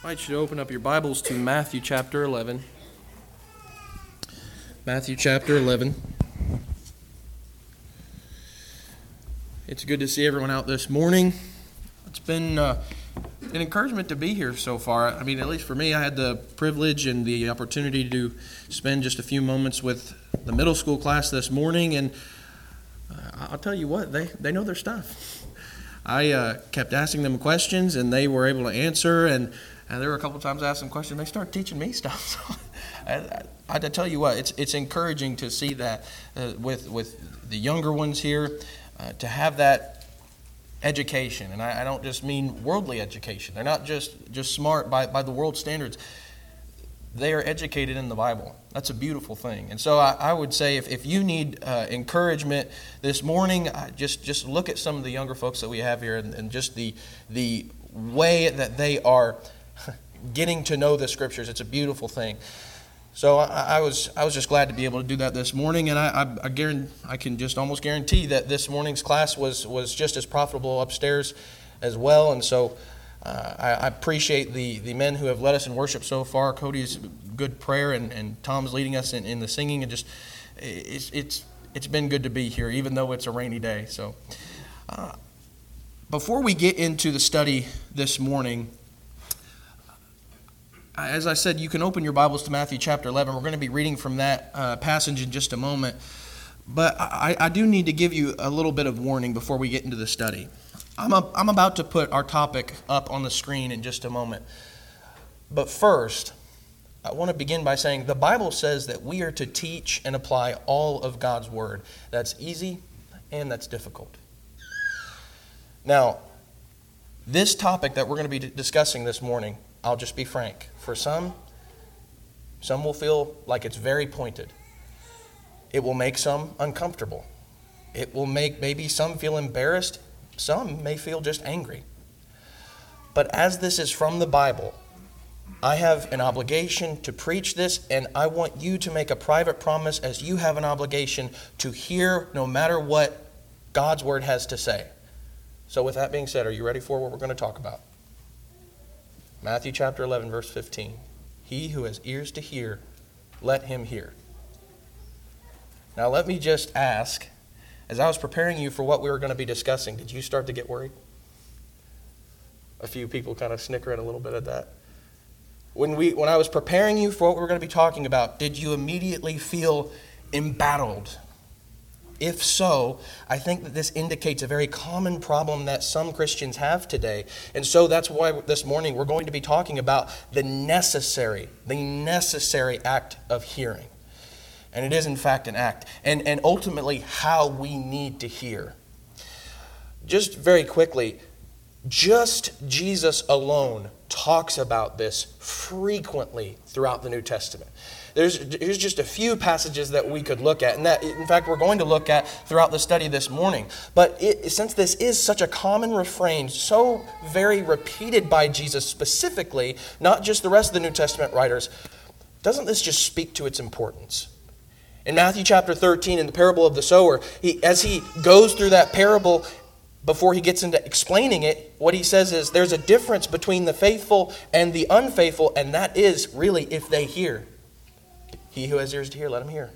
I invite you to open up your Bibles to Matthew chapter 11. Matthew chapter 11. It's good to see everyone out this morning. It's been uh, an encouragement to be here so far. I mean, at least for me, I had the privilege and the opportunity to spend just a few moments with the middle school class this morning, and uh, I'll tell you what, they, they know their stuff. I uh, kept asking them questions, and they were able to answer, and and there were a couple times I asked them questions. They started teaching me stuff. So I, I, I tell you what, it's it's encouraging to see that uh, with with the younger ones here, uh, to have that education, and I, I, don't just mean worldly education. They're not just just smart by by the world standards. They are educated in the Bible. That's a beautiful thing. And so I, I would say if, if you need uh, encouragement this morning, just just look at some of the younger folks that we have here and, and just the the way that they are getting to know the scriptures. It's a beautiful thing. So I, I, was I was just glad to be able to do that this morning, and I I, I, guarantee, I can just almost guarantee that this morning's class was was just as profitable upstairs as well. And so uh, I, I, appreciate the the men who have led us in worship so far. Cody's good prayer, and, and Tom's leading us in, in the singing, and just it's it's it's been good to be here, even though it's a rainy day. So. Uh, before we get into the study this morning, as I said, you can open your Bibles to Matthew chapter 11. We're going to be reading from that uh, passage in just a moment. But I, I, do need to give you a little bit of warning before we get into the study. I'm, a, I'm about to put our topic up on the screen in just a moment. But first, I want to begin by saying the Bible says that we are to teach and apply all of God's Word. That's easy and that's difficult. Now, this topic that we're going to be discussing this morning I'll just be frank. For some, some will feel like it's very pointed. It will make some uncomfortable. It will make maybe some feel embarrassed. Some may feel just angry. But as this is from the Bible, I have an obligation to preach this, and I want you to make a private promise as you have an obligation to hear no matter what God's word has to say. So, with that being said, are you ready for what we're going to talk about? Matthew chapter 11, verse 15. He who has ears to hear, let him hear. Now, let me just ask as I was preparing you for what we were going to be discussing, did you start to get worried? A few people kind of snickering a little bit at that. When, we, when I was preparing you for what we were going to be talking about, did you immediately feel embattled? If so, I think that this indicates a very common problem that some Christians have today. And so that's why this morning we're going to be talking about the necessary, the necessary act of hearing. And it is, in fact, an act. And, and ultimately, how we need to hear. Just very quickly, just Jesus alone talks about this frequently throughout the New Testament. There's, here's just a few passages that we could look at, and that, in fact, we're going to look at throughout the study this morning. But it, since this is such a common refrain, so very repeated by Jesus specifically, not just the rest of the New Testament writers, doesn't this just speak to its importance? In Matthew chapter 13, in the parable of the sower, he, as he goes through that parable, before he gets into explaining it, what he says is there's a difference between the faithful and the unfaithful, and that is really if they hear. He who has ears to hear, let him hear.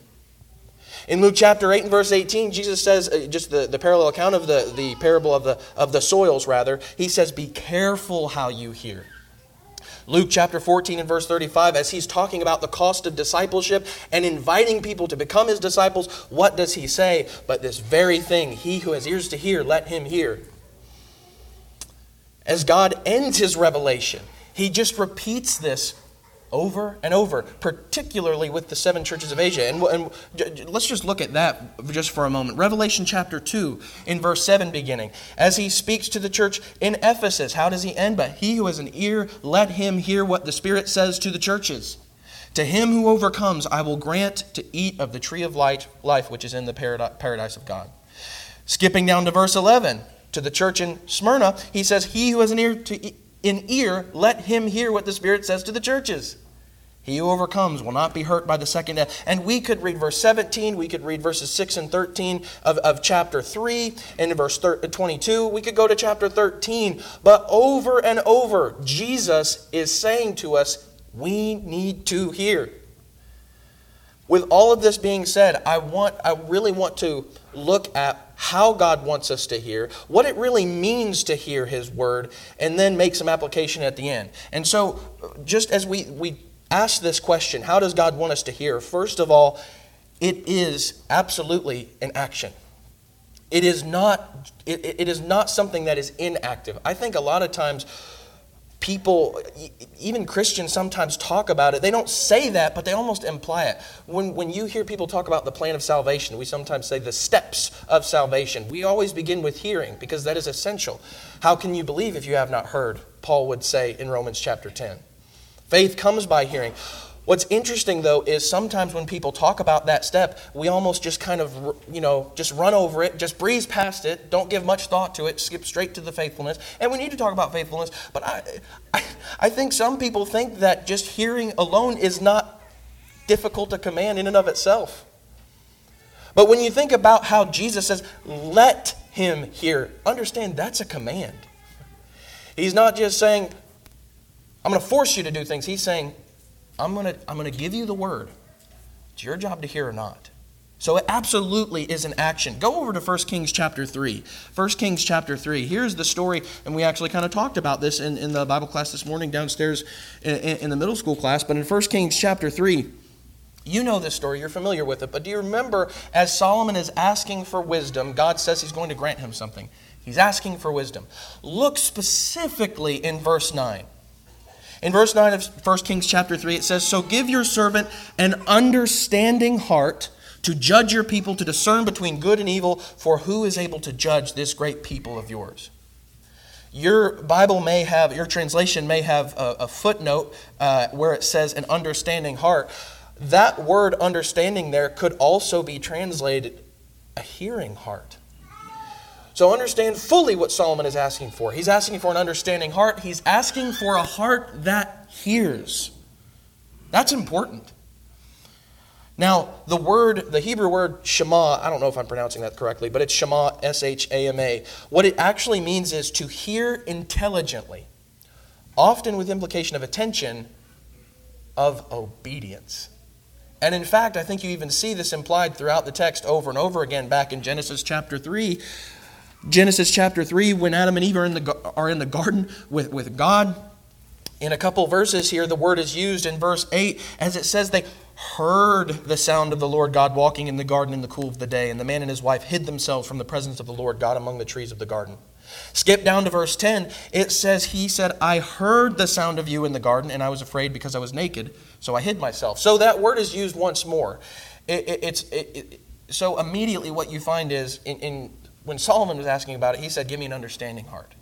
In Luke chapter 8 and verse 18, Jesus says, uh, just the, the parallel account of the, the parable of the, of the soils, rather, he says, Be careful how you hear. Luke chapter 14 and verse 35, as he's talking about the cost of discipleship and inviting people to become his disciples, what does he say? But this very thing, he who has ears to hear, let him hear. As God ends his revelation, he just repeats this over and over, particularly with the seven churches of Asia. And, and, let's just look at that just for a moment. Revelation chapter 2, in verse 7 beginning. As he speaks to the church in Ephesus, how does he end? But he who has an ear, let him hear what the Spirit says to the churches. To him who overcomes, I will grant to eat of the tree of life, life which is in the paradise of God. Skipping down to verse 11, to the church in Smyrna, he says, He who has an ear to in ear, let him hear what the Spirit says to the churches. He who overcomes will not be hurt by the second death. And we could read verse 17, we could read verses 6 and 13 of, of chapter 3, and verse uh, 22, we could go to chapter 13. But over and over, Jesus is saying to us, we need to hear. With all of this being said, I want I really want to look at how God wants us to hear, what it really means to hear his word, and then make some application at the end. And so uh, just as we we ask this question how does God want us to hear? First of all, it is absolutely an action. It is not, it, it is not something that is inactive. I think a lot of times people, even Christians, sometimes talk about it. They don't say that, but they almost imply it. When, when you hear people talk about the plan of salvation, we sometimes say the steps of salvation. We always begin with hearing because that is essential. How can you believe if you have not heard? Paul would say in Romans chapter 10. Faith comes by hearing. What's interesting though is sometimes when people talk about that step, we almost just kind of, you know, just run over it, just breeze past it, don't give much thought to it, skip straight to the faithfulness. And we need to talk about faithfulness, but I, I, I think some people think that just hearing alone is not difficult to command in and of itself. But when you think about how Jesus says, let him hear, understand that's a command. He's not just saying, I'm going to force you to do things. He's saying, I'm going to, I'm going to give you the word. It's your job to hear or not. So it absolutely is an action. Go over to 1 Kings chapter 3. 1 Kings chapter 3. Here's the story, and we actually kind of talked about this in, in the Bible class this morning downstairs in, in the middle school class. But in 1 Kings chapter 3, you know this story, you're familiar with it, but do you remember as Solomon is asking for wisdom, God says he's going to grant him something? He's asking for wisdom. Look specifically in verse 9. In verse 9 of 1 Kings chapter 3, it says, So give your servant an understanding heart to judge your people, to discern between good and evil, for who is able to judge this great people of yours? Your Bible may have, your translation may have a, a footnote uh, where it says an understanding heart. That word understanding there could also be translated a hearing heart. So understand fully what Solomon is asking for. He's asking for an understanding heart, he's asking for a heart that hears. That's important. Now, the word, the Hebrew word Shema, I don't know if I'm pronouncing that correctly, but it's Shema, S H A M A. What it actually means is to hear intelligently, often with implication of attention, of obedience. And in fact, I think you even see this implied throughout the text over and over again back in Genesis chapter 3 Genesis chapter 3, when Adam and Eve are in the, are in the garden with, with God. In a couple verses here, the word is used in verse 8 as it says they heard the sound of the Lord God walking in the garden in the cool of the day, and the man and his wife hid themselves from the presence of the Lord God among the trees of the garden. Skip down to verse 10. It says, He said, I heard the sound of you in the garden, and I was afraid because I was naked, so I hid myself. So that word is used once more. It, it, it's, it, so immediately what you find is in, in when Solomon was asking about it, he said, Give me an understanding heart.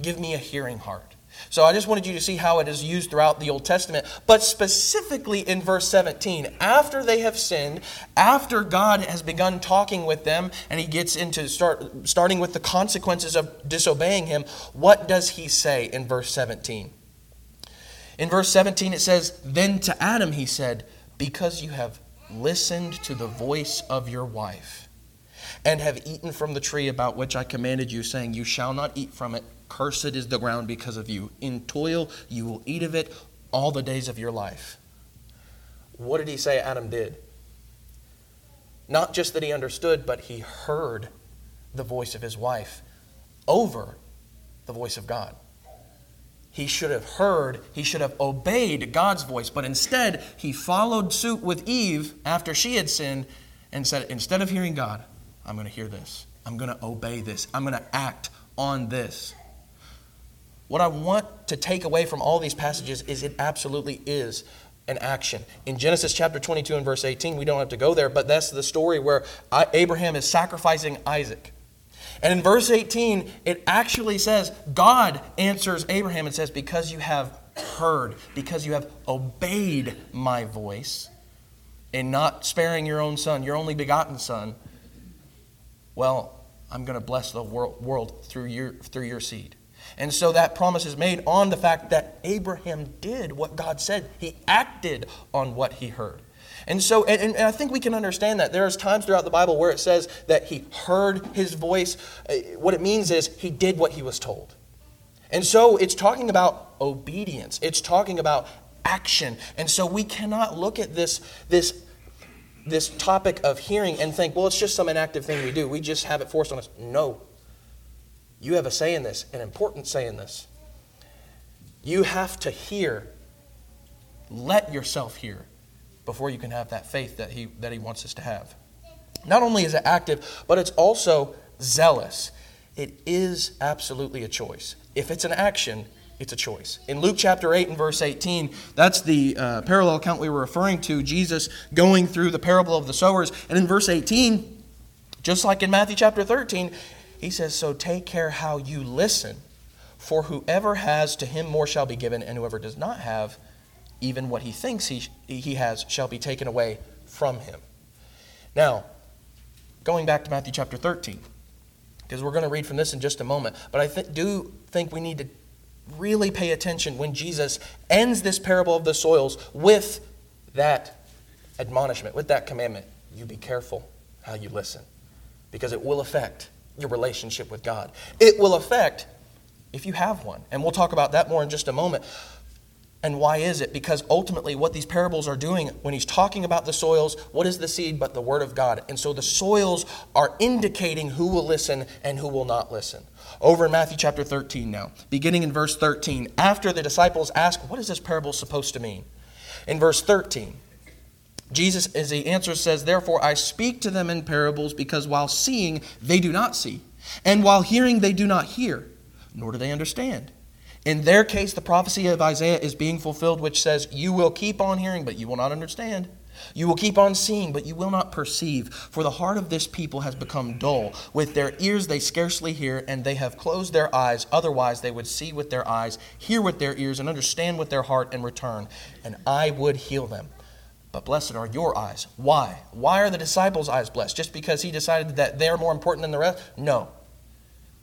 Give me a hearing heart. So I just wanted you to see how it is used throughout the Old Testament, but specifically in verse 17. After they have sinned, after God has begun talking with them, and he gets into start starting with the consequences of disobeying him, what does he say in verse 17? In verse 17 it says, Then to Adam he said, Because you have listened to the voice of your wife and have eaten from the tree about which I commanded you, saying, You shall not eat from it. Cursed is the ground because of you. In toil you will eat of it all the days of your life. What did he say Adam did? Not just that he understood, but he heard the voice of his wife over the voice of God. He should have heard, he should have obeyed God's voice, but instead he followed suit with Eve after she had sinned and said, Instead of hearing God, I'm going to hear this. I'm going to obey this. I'm going to act on this. What I want to take away from all these passages is it absolutely is an action. In Genesis chapter 22 and verse 18, we don't have to go there, but that's the story where Abraham is sacrificing Isaac. And in verse 18, it actually says, God answers Abraham and says, Because you have heard, because you have obeyed my voice, and not sparing your own son, your only begotten son, well, I'm going to bless the world through your, through your seed. And so that promise is made on the fact that Abraham did what God said. He acted on what he heard. And so, and, and, I think we can understand that. There's times throughout the Bible where it says that he heard his voice. Uh, what it means is he did what he was told. And so it's talking about obedience, it's talking about action. And so we cannot look at this, this, this topic of hearing and think, well, it's just some inactive thing we do. We just have it forced on us. No. You have a say in this, an important say in this. You have to hear. Let yourself hear before you can have that faith that he, that he wants us to have. Not only is it active, but it's also zealous. It is absolutely a choice. If it's an action, it's a choice. In Luke chapter 8 and verse 18, that's the uh, parallel account we were referring to, Jesus going through the parable of the sowers. And in verse 18, just like in Matthew chapter 13, he says, So take care how you listen, for whoever has, to him more shall be given, and whoever does not have, even what he thinks he, he has shall be taken away from him. Now, going back to Matthew chapter 13, because we're going to read from this in just a moment, but I th- do think we need to really pay attention when Jesus ends this parable of the soils with that admonishment, with that commandment. You be careful how you listen, because it will affect your relationship with God. It will affect if you have one. And we'll talk about that more in just a moment. And why is it? Because ultimately, what these parables are doing when he's talking about the soils, what is the seed but the Word of God? And so the soils are indicating who will listen and who will not listen. Over in Matthew chapter 13 now, beginning in verse 13, after the disciples ask, What is this parable supposed to mean? In verse 13, Jesus, as he answers, says, Therefore I speak to them in parables because while seeing, they do not see, and while hearing, they do not hear, nor do they understand. In their case, the prophecy of Isaiah is being fulfilled, which says, You will keep on hearing, but you will not understand. You will keep on seeing, but you will not perceive. For the heart of this people has become dull. With their ears they scarcely hear, and they have closed their eyes. Otherwise, they would see with their eyes, hear with their ears, and understand with their heart, and return. And I would heal them. But blessed are your eyes. Why? Why are the disciples' eyes blessed? Just because he decided that they're more important than the rest? No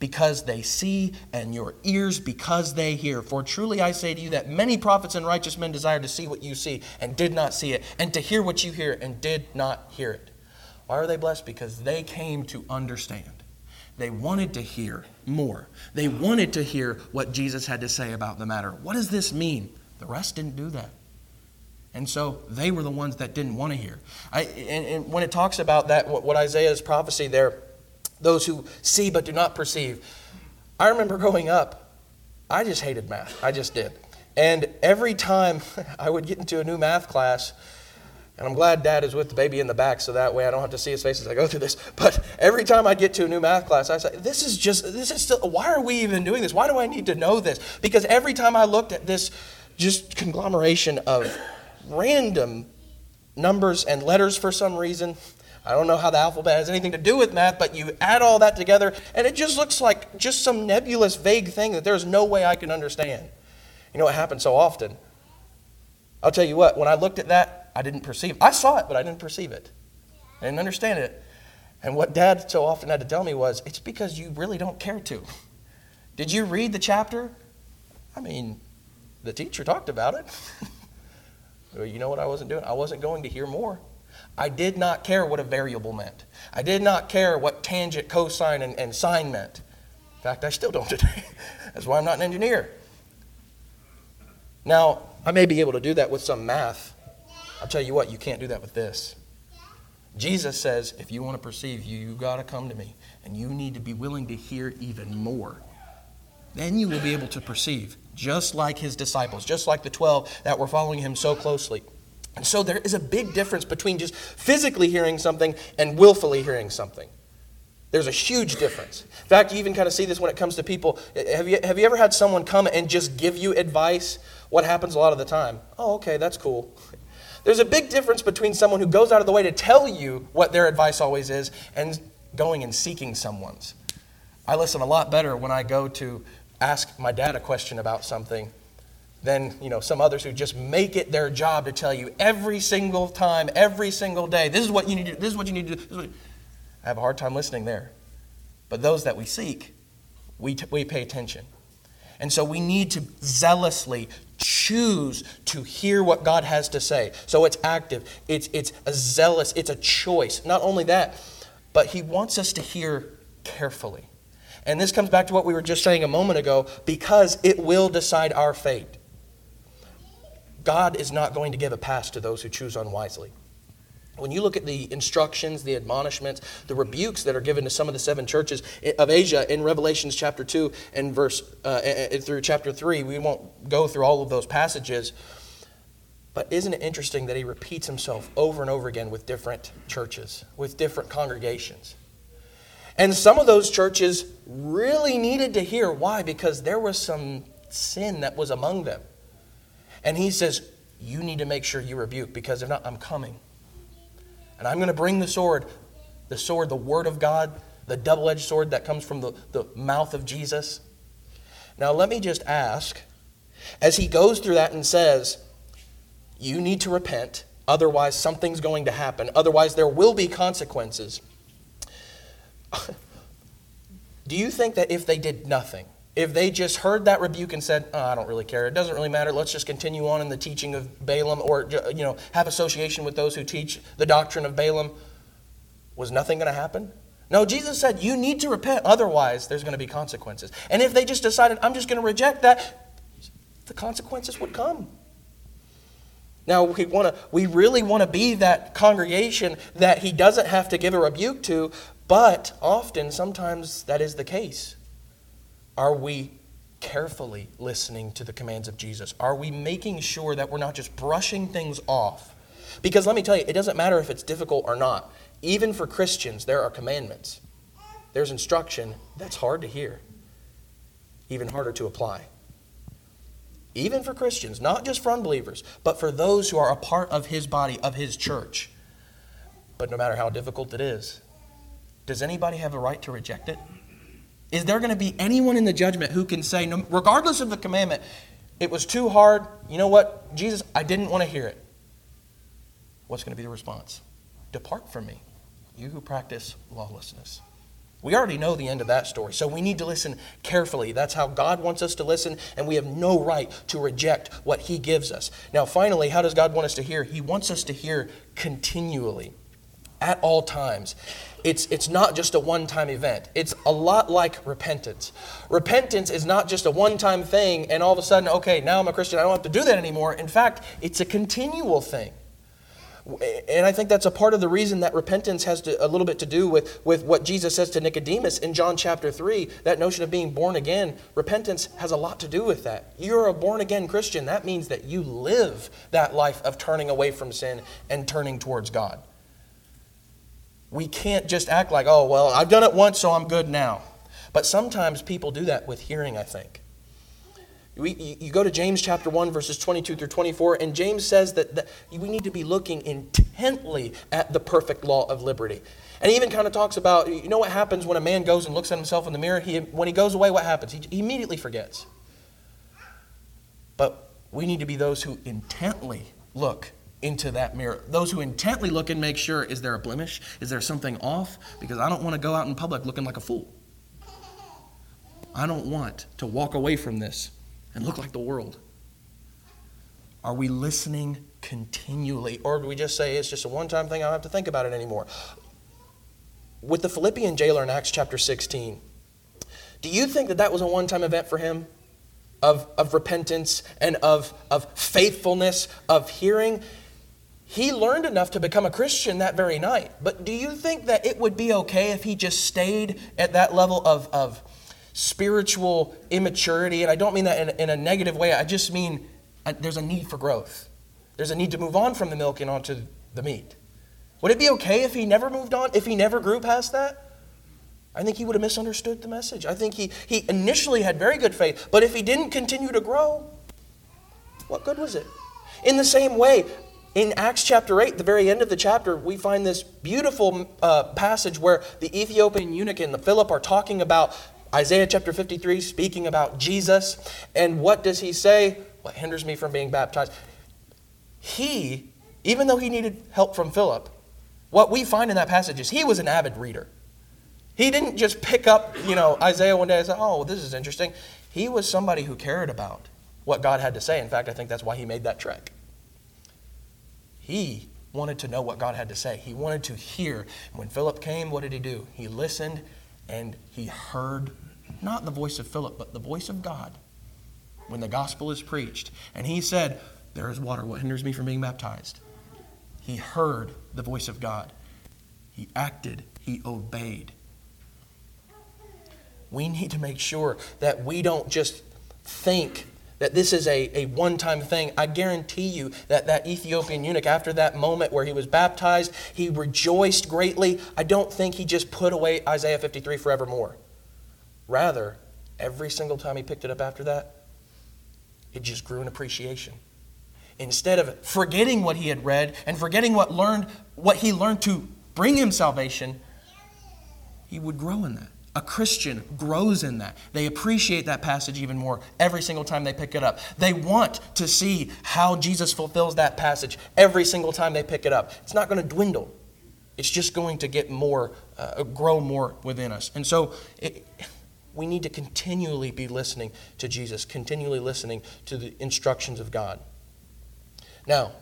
because they see, and your ears because they hear. For truly I say to you that many prophets and righteous men desired to see what you see and did not see it, and to hear what you hear and did not hear it. Why are they blessed? Because they came to understand. They wanted to hear more. They wanted to hear what Jesus had to say about the matter. What does this mean? The rest didn't do that. And so they were the ones that didn't want to hear. I, and, and when it talks about that, what, what Isaiah's prophecy there, those who see but do not perceive. I remember growing up, I just hated math. I just did. And every time I would get into a new math class, and I'm glad dad is with the baby in the back so that way I don't have to see his face as I go through this. But every time I get to a new math class, I say, This is just, this is still, why are we even doing this? Why do I need to know this? Because every time I looked at this just conglomeration of random numbers and letters for some reason, I don't know how the alphabet has anything to do with math, but you add all that together, and it just looks like just some nebulous, vague thing that there's no way I can understand. You know what happens so often? I'll tell you what, when I looked at that, I didn't perceive. I saw it, but I didn't perceive it. I didn't understand it. And what dad so often had to tell me was, it's because you really don't care to. Did you read the chapter? I mean, the teacher talked about it. you know what I wasn't doing? I wasn't going to hear more. I did not care what a variable meant. I did not care what tangent, cosine, and, and sine meant. In fact, I still don't today. That's why I'm not an engineer. Now, I may be able to do that with some math. I'll tell you what, you can't do that with this. Jesus says, if you want to perceive, you, you got to come to me. And you need to be willing to hear even more. Then you will be able to perceive, just like his disciples, just like the 12 that were following him so closely. And so there is a big difference between just physically hearing something and willfully hearing something. There's a huge difference. In fact, you even kind of see this when it comes to people. Have you, have you ever had someone come and just give you advice? What happens a lot of the time? Oh, okay, that's cool. There's a big difference between someone who goes out of the way to tell you what their advice always is and going and seeking someone's. I listen a lot better when I go to ask my dad a question about something than you know some others who just make it their job to tell you every single time, every single day, this is what you need to do, this is what you need to do. I have a hard time listening there. But those that we seek, we, t- we pay attention. And so we need to zealously choose to hear what God has to say. So it's active, it's, it's a zealous, it's a choice. Not only that, but He wants us to hear carefully. And this comes back to what we were just saying a moment ago because it will decide our fate. God is not going to give a pass to those who choose unwisely. When you look at the instructions, the admonishments, the rebukes that are given to some of the seven churches of Asia in Revelations chapter 2 and verse uh, through chapter 3, we won't go through all of those passages. But isn't it interesting that he repeats himself over and over again with different churches, with different congregations? And some of those churches really needed to hear. Why? Because there was some sin that was among them. And he says, You need to make sure you rebuke, because if not, I'm coming. And I'm going to bring the sword, the sword, the word of God, the double edged sword that comes from the, the mouth of Jesus. Now, let me just ask, as he goes through that and says, You need to repent, otherwise, something's going to happen, otherwise, there will be consequences. Do you think that if they did nothing, if they just heard that rebuke and said, oh, I don't really care, it doesn't really matter, let's just continue on in the teaching of Balaam or you know, have association with those who teach the doctrine of Balaam, was nothing going to happen? No, Jesus said, you need to repent, otherwise there's going to be consequences. And if they just decided, I'm just going to reject that, the consequences would come. Now, we, wanna, we really want to be that congregation that he doesn't have to give a rebuke to, but often, sometimes that is the case. Are we carefully listening to the commands of Jesus? Are we making sure that we're not just brushing things off? Because let me tell you, it doesn't matter if it's difficult or not. Even for Christians, there are commandments, there's instruction that's hard to hear, even harder to apply. Even for Christians, not just for unbelievers, but for those who are a part of His body, of His church. But no matter how difficult it is, does anybody have a right to reject it? Is there going to be anyone in the judgment who can say, regardless of the commandment, it was too hard? You know what, Jesus, I didn't want to hear it. What's going to be the response? Depart from me, you who practice lawlessness. We already know the end of that story, so we need to listen carefully. That's how God wants us to listen, and we have no right to reject what He gives us. Now, finally, how does God want us to hear? He wants us to hear continually, at all times it's, it's not just a one time event. It's a lot like repentance. Repentance is not just a one time thing and all of a sudden, okay, now I'm a Christian, I don't have to do that anymore. In fact, it's a continual thing. And I think that's a part of the reason that repentance has to, a little bit to do with, with what Jesus says to Nicodemus in John chapter 3. That notion of being born again, repentance has a lot to do with that. You're a born again Christian. That means that you live that life of turning away from sin and turning towards God. We can't just act like, oh, well, I've done it once, so I'm good now. But sometimes people do that with hearing, I think. We, you go to James chapter 1, verses 22 through 24, and James says that, that we need to be looking intently at the perfect law of liberty. And he even kind of talks about, you know what happens when a man goes and looks at himself in the mirror? He, when he goes away, what happens? He, he immediately forgets. But we need to be those who intently look into that mirror. Those who intently look and make sure is there a blemish? Is there something off? Because I don't want to go out in public looking like a fool. I don't want to walk away from this and look like the world. Are we listening continually? Or do we just say it's just a one time thing, I don't have to think about it anymore? With the Philippian jailer in Acts chapter 16, do you think that that was a one time event for him? Of, of repentance and of, of faithfulness, of hearing? He learned enough to become a Christian that very night. But do you think that it would be okay if he just stayed at that level of, of spiritual immaturity? And I don't mean that in, in a negative way, I just mean uh, there's a need for growth. There's a need to move on from the milk and onto the meat. Would it be okay if he never moved on, if he never grew past that? I think he would have misunderstood the message. I think he, he initially had very good faith, but if he didn't continue to grow, what good was it? In the same way, in Acts chapter 8, the very end of the chapter, we find this beautiful uh, passage where the Ethiopian eunuch and the Philip are talking about Isaiah chapter 53, speaking about Jesus. And what does he say? What hinders me from being baptized? He, even though he needed help from Philip, what we find in that passage is he was an avid reader. He didn't just pick up, you know, Isaiah one day and say, oh, well, this is interesting. He was somebody who cared about what God had to say. In fact, I think that's why he made that trek. He wanted to know what God had to say. He wanted to hear. When Philip came, what did he do? He listened and he heard not the voice of Philip, but the voice of God when the gospel is preached. And he said, There is water. What hinders me from being baptized? He heard the voice of God. He acted. He obeyed. We need to make sure that we don't just think that this is a, a one time thing. I guarantee you that that Ethiopian eunuch, after that moment where he was baptized, he rejoiced greatly. I don't think he just put away Isaiah 53 forevermore. Rather, every single time he picked it up after that, it just grew in appreciation. Instead of forgetting what he had read and forgetting what learned what he learned to bring him salvation, he would grow in that. A Christian grows in that. They appreciate that passage even more every single time they pick it up. They want to see how Jesus fulfills that passage every single time they pick it up. It's not going to dwindle. It's just going to get more, uh, grow more within us. And so it, we need to continually be listening to Jesus, continually listening to the instructions of God. Now,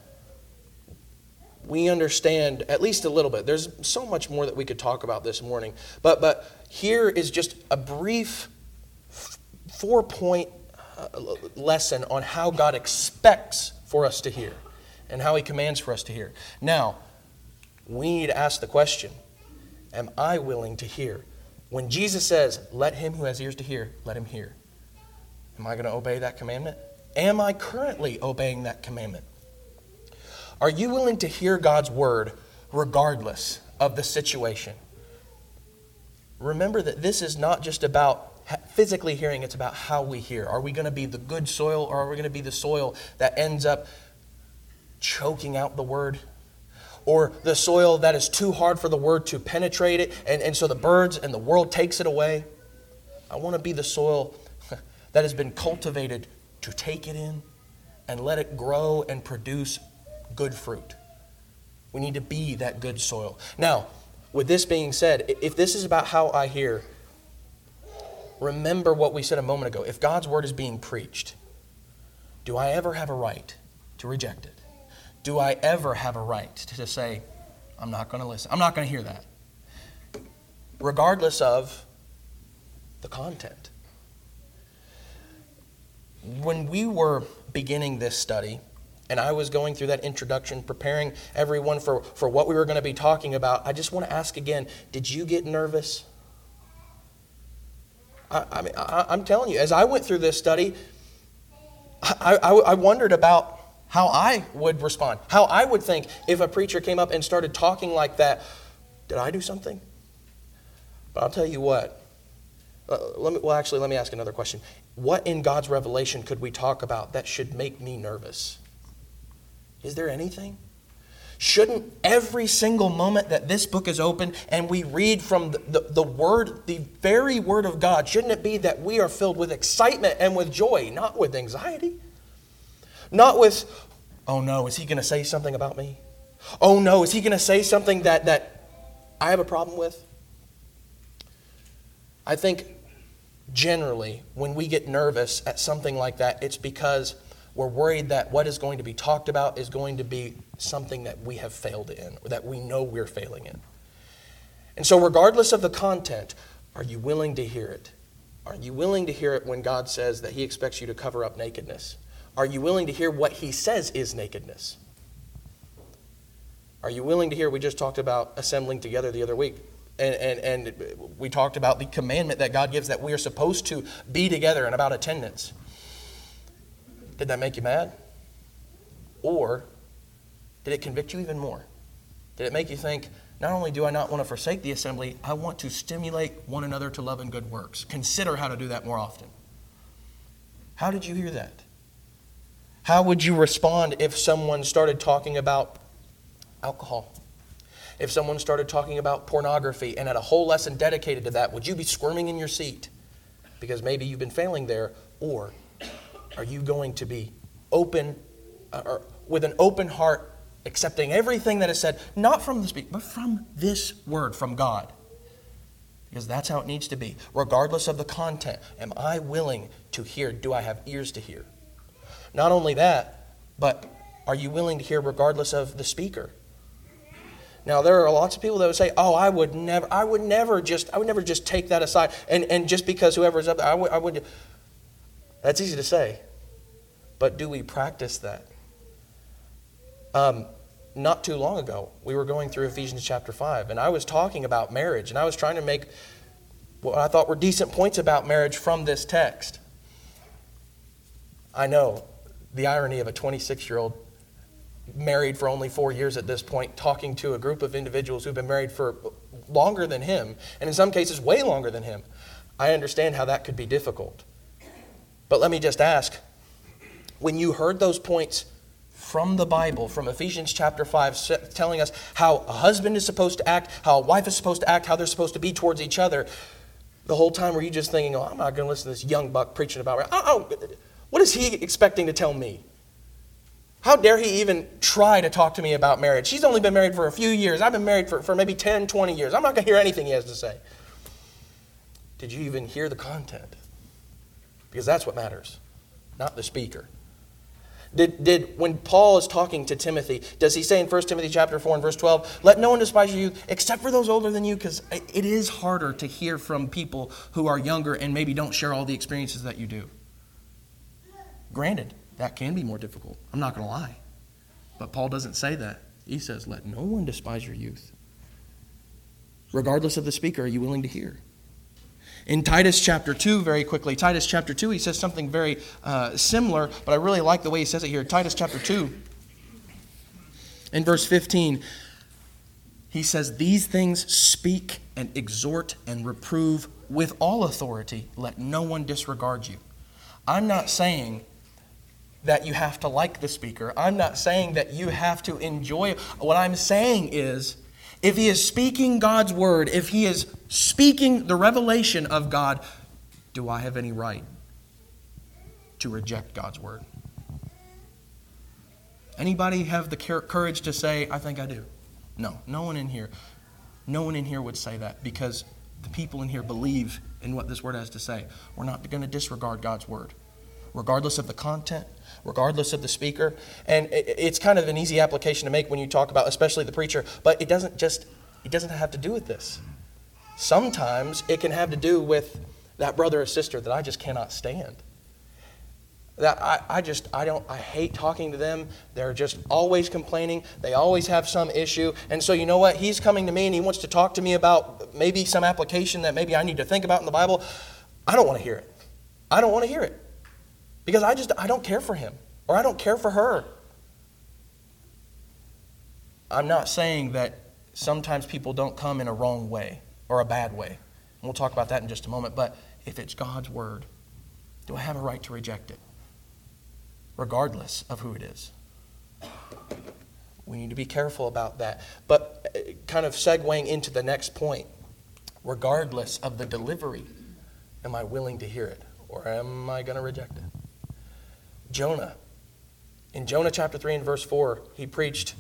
we understand at least a little bit. There's so much more that we could talk about this morning. But, but here is just a brief four point uh, lesson on how God expects for us to hear and how He commands for us to hear. Now, we need to ask the question Am I willing to hear? When Jesus says, Let him who has ears to hear, let him hear. Am I going to obey that commandment? Am I currently obeying that commandment? Are you willing to hear God's word regardless of the situation? remember that this is not just about physically hearing, it's about how we hear. Are we going to be the good soil or are we going to be the soil that ends up choking out the word? Or the soil that is too hard for the word to penetrate it, and, and so the birds and the world takes it away? I want to be the soil that has been cultivated to take it in and let it grow and produce good fruit. We need to be that good soil. Now, with this being said, if this is about how I hear, remember what we said a moment ago. If God's word is being preached, do I ever have a right to reject it? Do I ever have a right to say, I'm not going to listen? I'm not going to hear that. Regardless of the content. When we were beginning this study, and I was going through that introduction, preparing everyone for, for what we were going to be talking about, I just want to ask again did you get nervous? I, I mean, I, am telling you, as I went through this study, I, I, I wondered about how I would respond, how I would think if a preacher came up and started talking like that. Did I do something? But I'll tell you what. Uh, let me, well, actually, let me ask another question. What in God's revelation could we talk about that should make me nervous? Is there anything? Shouldn't every single moment that this book is open and we read from the, the, the, Word, the very Word of God, shouldn't it be that we are filled with excitement and with joy, not with anxiety? Not with, oh no, is he going to say something about me? Oh no, is he going to say something that, that I have a problem with? I think generally when we get nervous at something like that, it's because we're worried that what is going to be talked about is going to be something that we have failed in, or that we know we're failing in. And so, regardless of the content, are you willing to hear it? Are you willing to hear it when God says that He expects you to cover up nakedness? Are you willing to hear what He says is nakedness? Are you willing to hear? We just talked about assembling together the other week. And, and, and we talked about the commandment that God gives that we are supposed to be together and about attendance. Did that make you mad? Or did it convict you even more? Did it make you think, not only do I not want to forsake the assembly, I want to stimulate one another to love and good works? Consider how to do that more often. How did you hear that? How would you respond if someone started talking about alcohol? If someone started talking about pornography and had a whole lesson dedicated to that, would you be squirming in your seat? Because maybe you've been failing there, or are you going to be open uh, or with an open heart, accepting everything that is said, not from the speaker, but from this word, from God? Because that's how it needs to be. Regardless of the content, am I willing to hear? Do I have ears to hear? Not only that, but are you willing to hear regardless of the speaker? Now there are lots of people that would say, "Oh, I would never, I would never just, I would never just take that aside." And and just because whoever is up there, I would, I would. That's easy to say, but do we practice that? Um, not too long ago, we were going through Ephesians chapter five, and I was talking about marriage, and I was trying to make what I thought were decent points about marriage from this text. I know the irony of a 26 year old married for only four years at this point, talking to a group of individuals who've been married for longer than him, and in some cases, way longer than him. I understand how that could be difficult. But let me just ask when you heard those points from the Bible, from Ephesians chapter 5, telling us how a husband is supposed to act, how a wife is supposed to act, how they're supposed to be towards each other, the whole time were you just thinking, oh, I'm not going to listen to this young buck preaching about, oh, what is he expecting to tell me? How dare he even try to talk to me about marriage? She's only been married for a few years. I've been married for, for maybe 10, 20 years. I'm not going to hear anything he has to say. Did you even hear the content? Because that's what matters, not the speaker. Did, did when Paul is talking to Timothy, does he say in 1 Timothy chapter 4 and verse 12, let no one despise you except for those older than you, because it is harder to hear from people who are younger and maybe don't share all the experiences that you do. Granted, that can be more difficult. I'm not going to lie. But Paul doesn't say that. He says, Let no one despise your youth. Regardless of the speaker, are you willing to hear? In Titus chapter 2, very quickly, Titus chapter 2, he says something very uh, similar, but I really like the way he says it here. Titus chapter 2, in verse 15, he says, These things speak and exhort and reprove with all authority. Let no one disregard you. I'm not saying that you have to like the speaker. I'm not saying that you have to enjoy. What I'm saying is, if he is speaking God's word, if he is speaking the revelation of God, do I have any right to reject God's word? Anybody have the courage to say, I think I do? No, no one in here. No one in here would say that because the people in here believe in what this word has to say. We're not going to disregard God's word regardless of the content, regardless of the speaker. And it's kind of an easy application to make when you talk about, especially the preacher, but it doesn't just, it doesn't have to do with this. Sometimes it can have to do with that brother or sister that I just cannot stand. That I, I just, I don't, I hate talking to them. They're just always complaining. They always have some issue. And so, you know what? He's coming to me and he wants to talk to me about maybe some application that maybe I need to think about in the Bible. I don't want to hear it. I don't want to hear it because I just I don't care for him or I don't care for her. I'm not saying that sometimes people don't come in a wrong way or a bad way. And we'll talk about that in just a moment, but if it's God's word, do I have a right to reject it? Regardless of who it is. We need to be careful about that. But uh, kind of segueing into the next point, regardless of the delivery, am I willing to hear it or am I going to reject it? Jonah. In Jonah chapter 3 and verse 4, he preached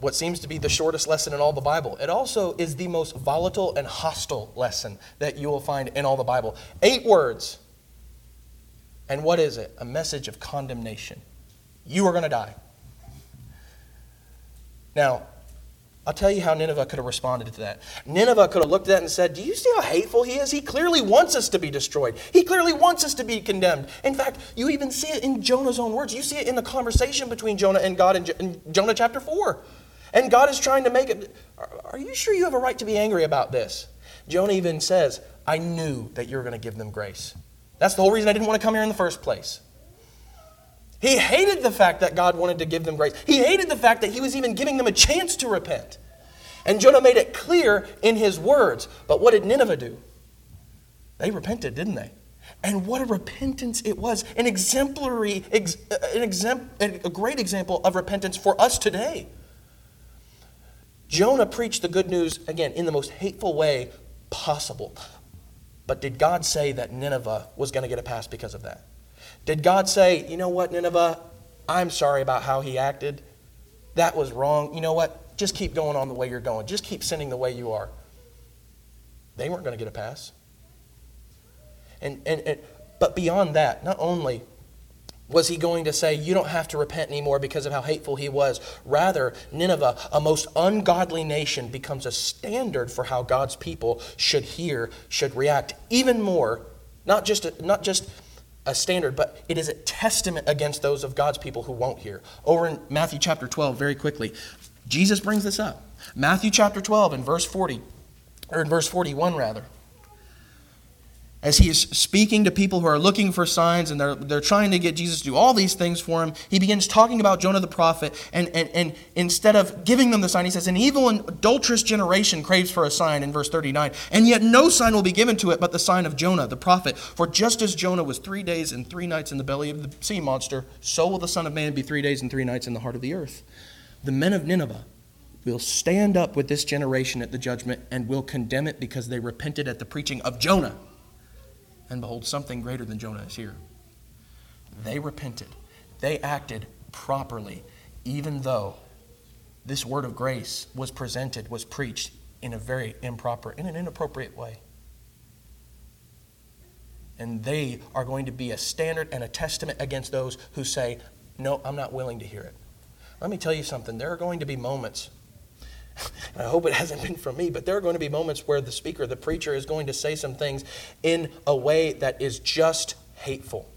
what seems to be the shortest lesson in all the Bible. It also is the most volatile and hostile lesson that you will find in all the Bible. Eight words. And what is it? A message of condemnation. You are going to die. Now, I'll tell you how Nineveh could have responded to that. Nineveh could have looked at that and said, Do you see how hateful he is? He clearly wants us to be destroyed. He clearly wants us to be condemned. In fact, you even see it in Jonah's own words. You see it in the conversation between Jonah and God in, Jonah chapter 4. And God is trying to make it. Are you sure you have a right to be angry about this? Jonah even says, I knew that you were going to give them grace. That's the whole reason I didn't want to come here in the first place. He hated the fact that God wanted to give them grace. He hated the fact that he was even giving them a chance to repent. And Jonah made it clear in his words. But what did Nineveh do? They repented, didn't they? And what a repentance it was. An exemplary, uh, an exem, a great example of repentance for us today. Jonah preached the good news, again, in the most hateful way possible. But did God say that Nineveh was going to get a pass because of that? Did God say, you know what, Nineveh, I'm sorry about how he acted? That was wrong. You know what? Just keep going on the way you're going. Just keep sinning the way you are. They weren't going to get a pass. And, and, and, but beyond that, not only was he going to say, You don't have to repent anymore because of how hateful he was? Rather, Nineveh, a most ungodly nation, becomes a standard for how God's people should hear, should react, even more, not just, not just a standard, but it is a testament against those of God's people who won't hear. Over in Matthew chapter 12, very quickly, Jesus brings this up. Matthew chapter 12 and verse 40, or in verse 41 rather as he is speaking to people who are looking for signs and they're, they're trying to get Jesus to do all these things for him, he begins talking about Jonah the prophet. And, and, and instead of giving them the sign, he says, An evil and adulterous generation craves for a sign in verse 39. And yet no sign will be given to it but the sign of Jonah the prophet. For just as Jonah was three days and three nights in the belly of the sea monster, so will the Son of Man be three days and three nights in the heart of the earth. The men of Nineveh will stand up with this generation at the judgment and will condemn it because they repented at the preaching of Jonah and behold, something greater than Jonah is here. They repented, they acted properly, even though this word of grace was presented, was preached in a very improper, in an inappropriate way. And they are going to be a standard and a testament against those who say, No, I'm not willing to hear it. Let me tell you something. There are going to be moments I hope it hasn't been from me, but there are going to be moments where the speaker, the preacher, is going to say some things in a way that is just hateful.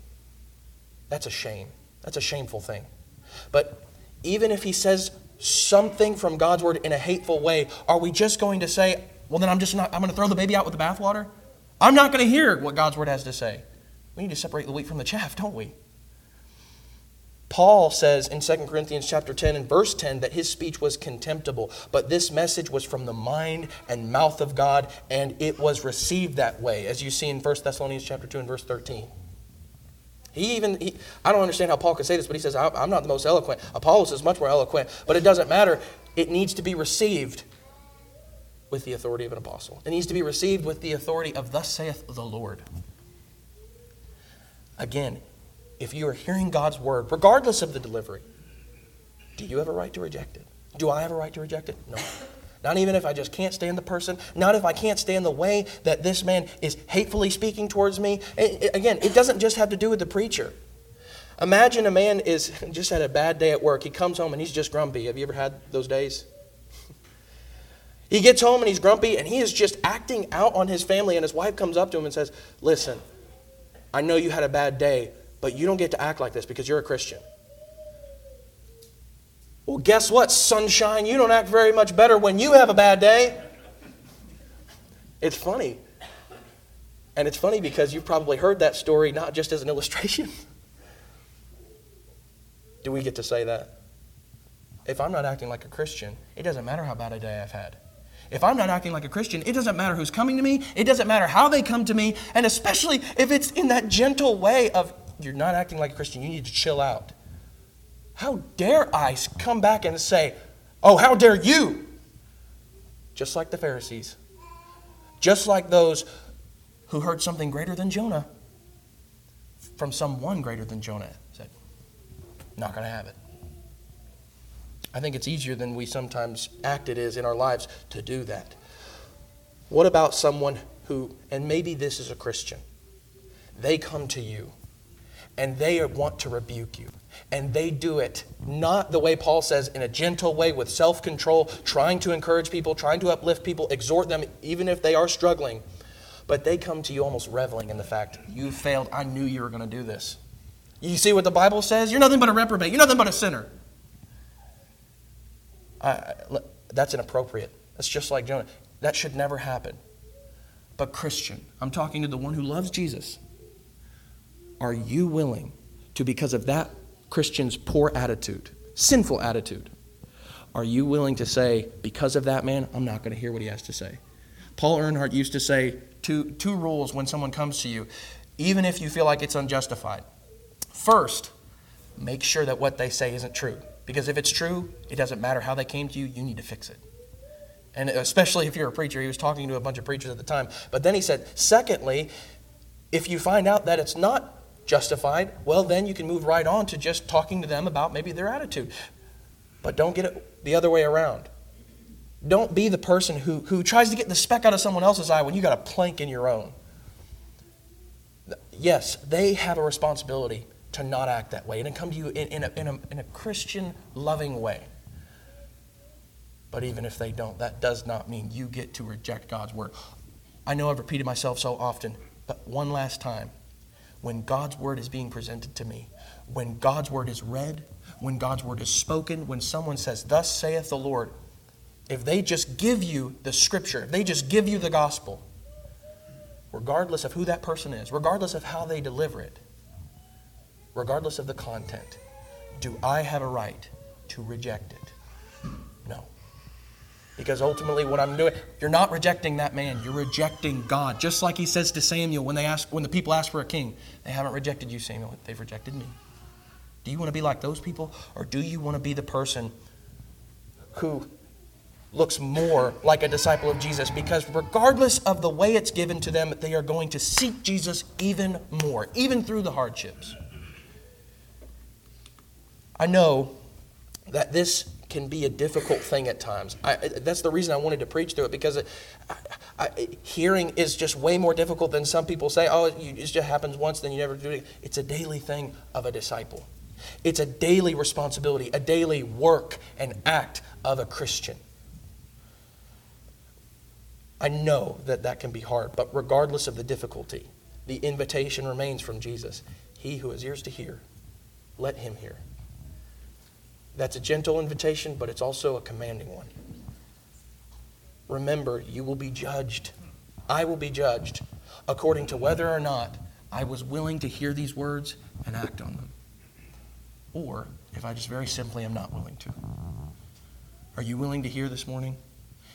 That's a shame. That's a shameful thing. But even if he says something from God's word in a hateful way, are we just going to say, well, then I'm just not, I'm going to throw the baby out with the bathwater? I'm not going to hear what God's word has to say. We need to separate the wheat from the chaff, don't we? Paul says in 2 Corinthians chapter 10 and verse 10 that his speech was contemptible, but this message was from the mind and mouth of God, and it was received that way, as you see in 1 Thessalonians chapter 2 and verse 13. He even, he, I don't understand how Paul could say this, but he says, I'm not the most eloquent. Apollos is much more eloquent, but it doesn't matter. It needs to be received with the authority of an apostle. It needs to be received with the authority of, Thus saith the Lord. Again, if you are hearing God's word, regardless of the delivery, do you have a right to reject it? Do I have a right to reject it? No. Not even if I just can't stand the person, not if I can't stand the way that this man is hatefully speaking towards me. It, it, again, it doesn't just have to do with the preacher. Imagine a man is just had a bad day at work. He comes home and he's just grumpy. Have you ever had those days? he gets home and he's grumpy and he is just acting out on his family and his wife comes up to him and says, "Listen, I know you had a bad day, but you don't get to act like this because you're a Christian. Well, guess what, sunshine? You don't act very much better when you have a bad day. It's funny. And it's funny because you've probably heard that story not just as an illustration. Do we get to say that? If I'm not acting like a Christian, it doesn't matter how bad a day I've had. If I'm not acting like a Christian, it doesn't matter who's coming to me, it doesn't matter how they come to me, and especially if it's in that gentle way of, you're not acting like a Christian. You need to chill out. How dare I come back and say, Oh, how dare you? Just like the Pharisees. Just like those who heard something greater than Jonah from someone greater than Jonah said, Not going to have it. I think it's easier than we sometimes act it is in our lives to do that. What about someone who, and maybe this is a Christian, they come to you and they want to rebuke you. And they do it not the way Paul says, in a gentle way, with self control, trying to encourage people, trying to uplift people, exhort them, even if they are struggling. But they come to you almost reveling in the fact, you failed. I knew you were going to do this. You see what the Bible says? You're nothing but a reprobate. You're nothing but a sinner. I, that's inappropriate. That's just like Jonah. That should never happen. But, Christian, I'm talking to the one who loves Jesus are you willing to, because of that Christian's poor attitude, sinful attitude, are you willing to say, because of that man, I'm not going to hear what he has to say? Paul Earnhart used to say two, two rules when someone comes to you, even if you feel like it's unjustified. First, make sure that what they say isn't true. Because if it's true, it doesn't matter how they came to you, you need to fix it. And especially if you're a preacher, he was talking to a bunch of preachers at the time. But then he said, secondly, if you find out that it's not justified, well, then you can move right on to just talking to them about maybe their attitude. But don't get it the other way around. Don't be the person who, who tries to get the speck out of someone else's eye when you got a plank in your own. Yes, they have a responsibility to not act that way and to come to you in, in, a, in, a, in a Christian loving way. But even if they don't, that does not mean you get to reject God's word. I know I've repeated myself so often, but one last time. When God's word is being presented to me, when God's word is read, when God's word is spoken, when someone says, Thus saith the Lord, if they just give you the scripture, if they just give you the gospel, regardless of who that person is, regardless of how they deliver it, regardless of the content, do I have a right to reject it? Because ultimately what I'm doing, you're not rejecting that man, you're rejecting God. Just like he says to Samuel when they ask when the people ask for a king, they haven't rejected you, Samuel, they've rejected me. Do you want to be like those people? Or do you want to be the person who looks more like a disciple of Jesus? Because regardless of the way it's given to them, they are going to seek Jesus even more, even through the hardships. I know that this can be a difficult thing at times. I, that's the reason I wanted to preach through it because it, I, I, hearing is just way more difficult than some people say. Oh, it just happens once, then you never do it. It's a daily thing of a disciple. It's a daily responsibility, a daily work and act of a Christian. I know that that can be hard, but regardless of the difficulty, the invitation remains from Jesus. He who has ears to hear, let him hear. That's a gentle invitation, but it's also a commanding one. Remember, you will be judged. I will be judged according to whether or not I was willing to hear these words and act on them. Or if I just very simply am not willing to. Are you willing to hear this morning?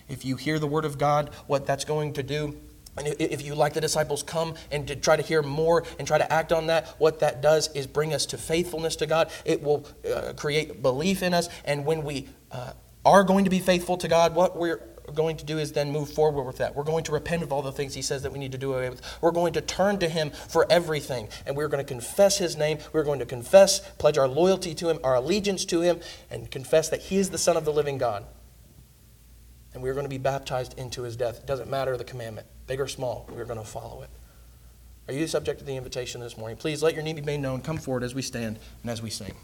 If you hear the word of God, what that's going to do and if you, like the disciples, come and to try to hear more and try to act on that, what that does is bring us to faithfulness to God. It will uh, create belief in us. And when we uh, are going to be faithful to God, what we're going to do is then move forward with that. We're going to repent of all the things He says that we need to do away with. We're going to turn to Him for everything. And we're going to confess His name. We're going to confess, pledge our loyalty to Him, our allegiance to Him, and confess that He is the Son of the living God. And we're going to be baptized into His death. It doesn't matter the commandment big or small, we're going to follow it. Are you subject to the invitation this morning? Please let your need be made known. Come forward as we stand and as we sing.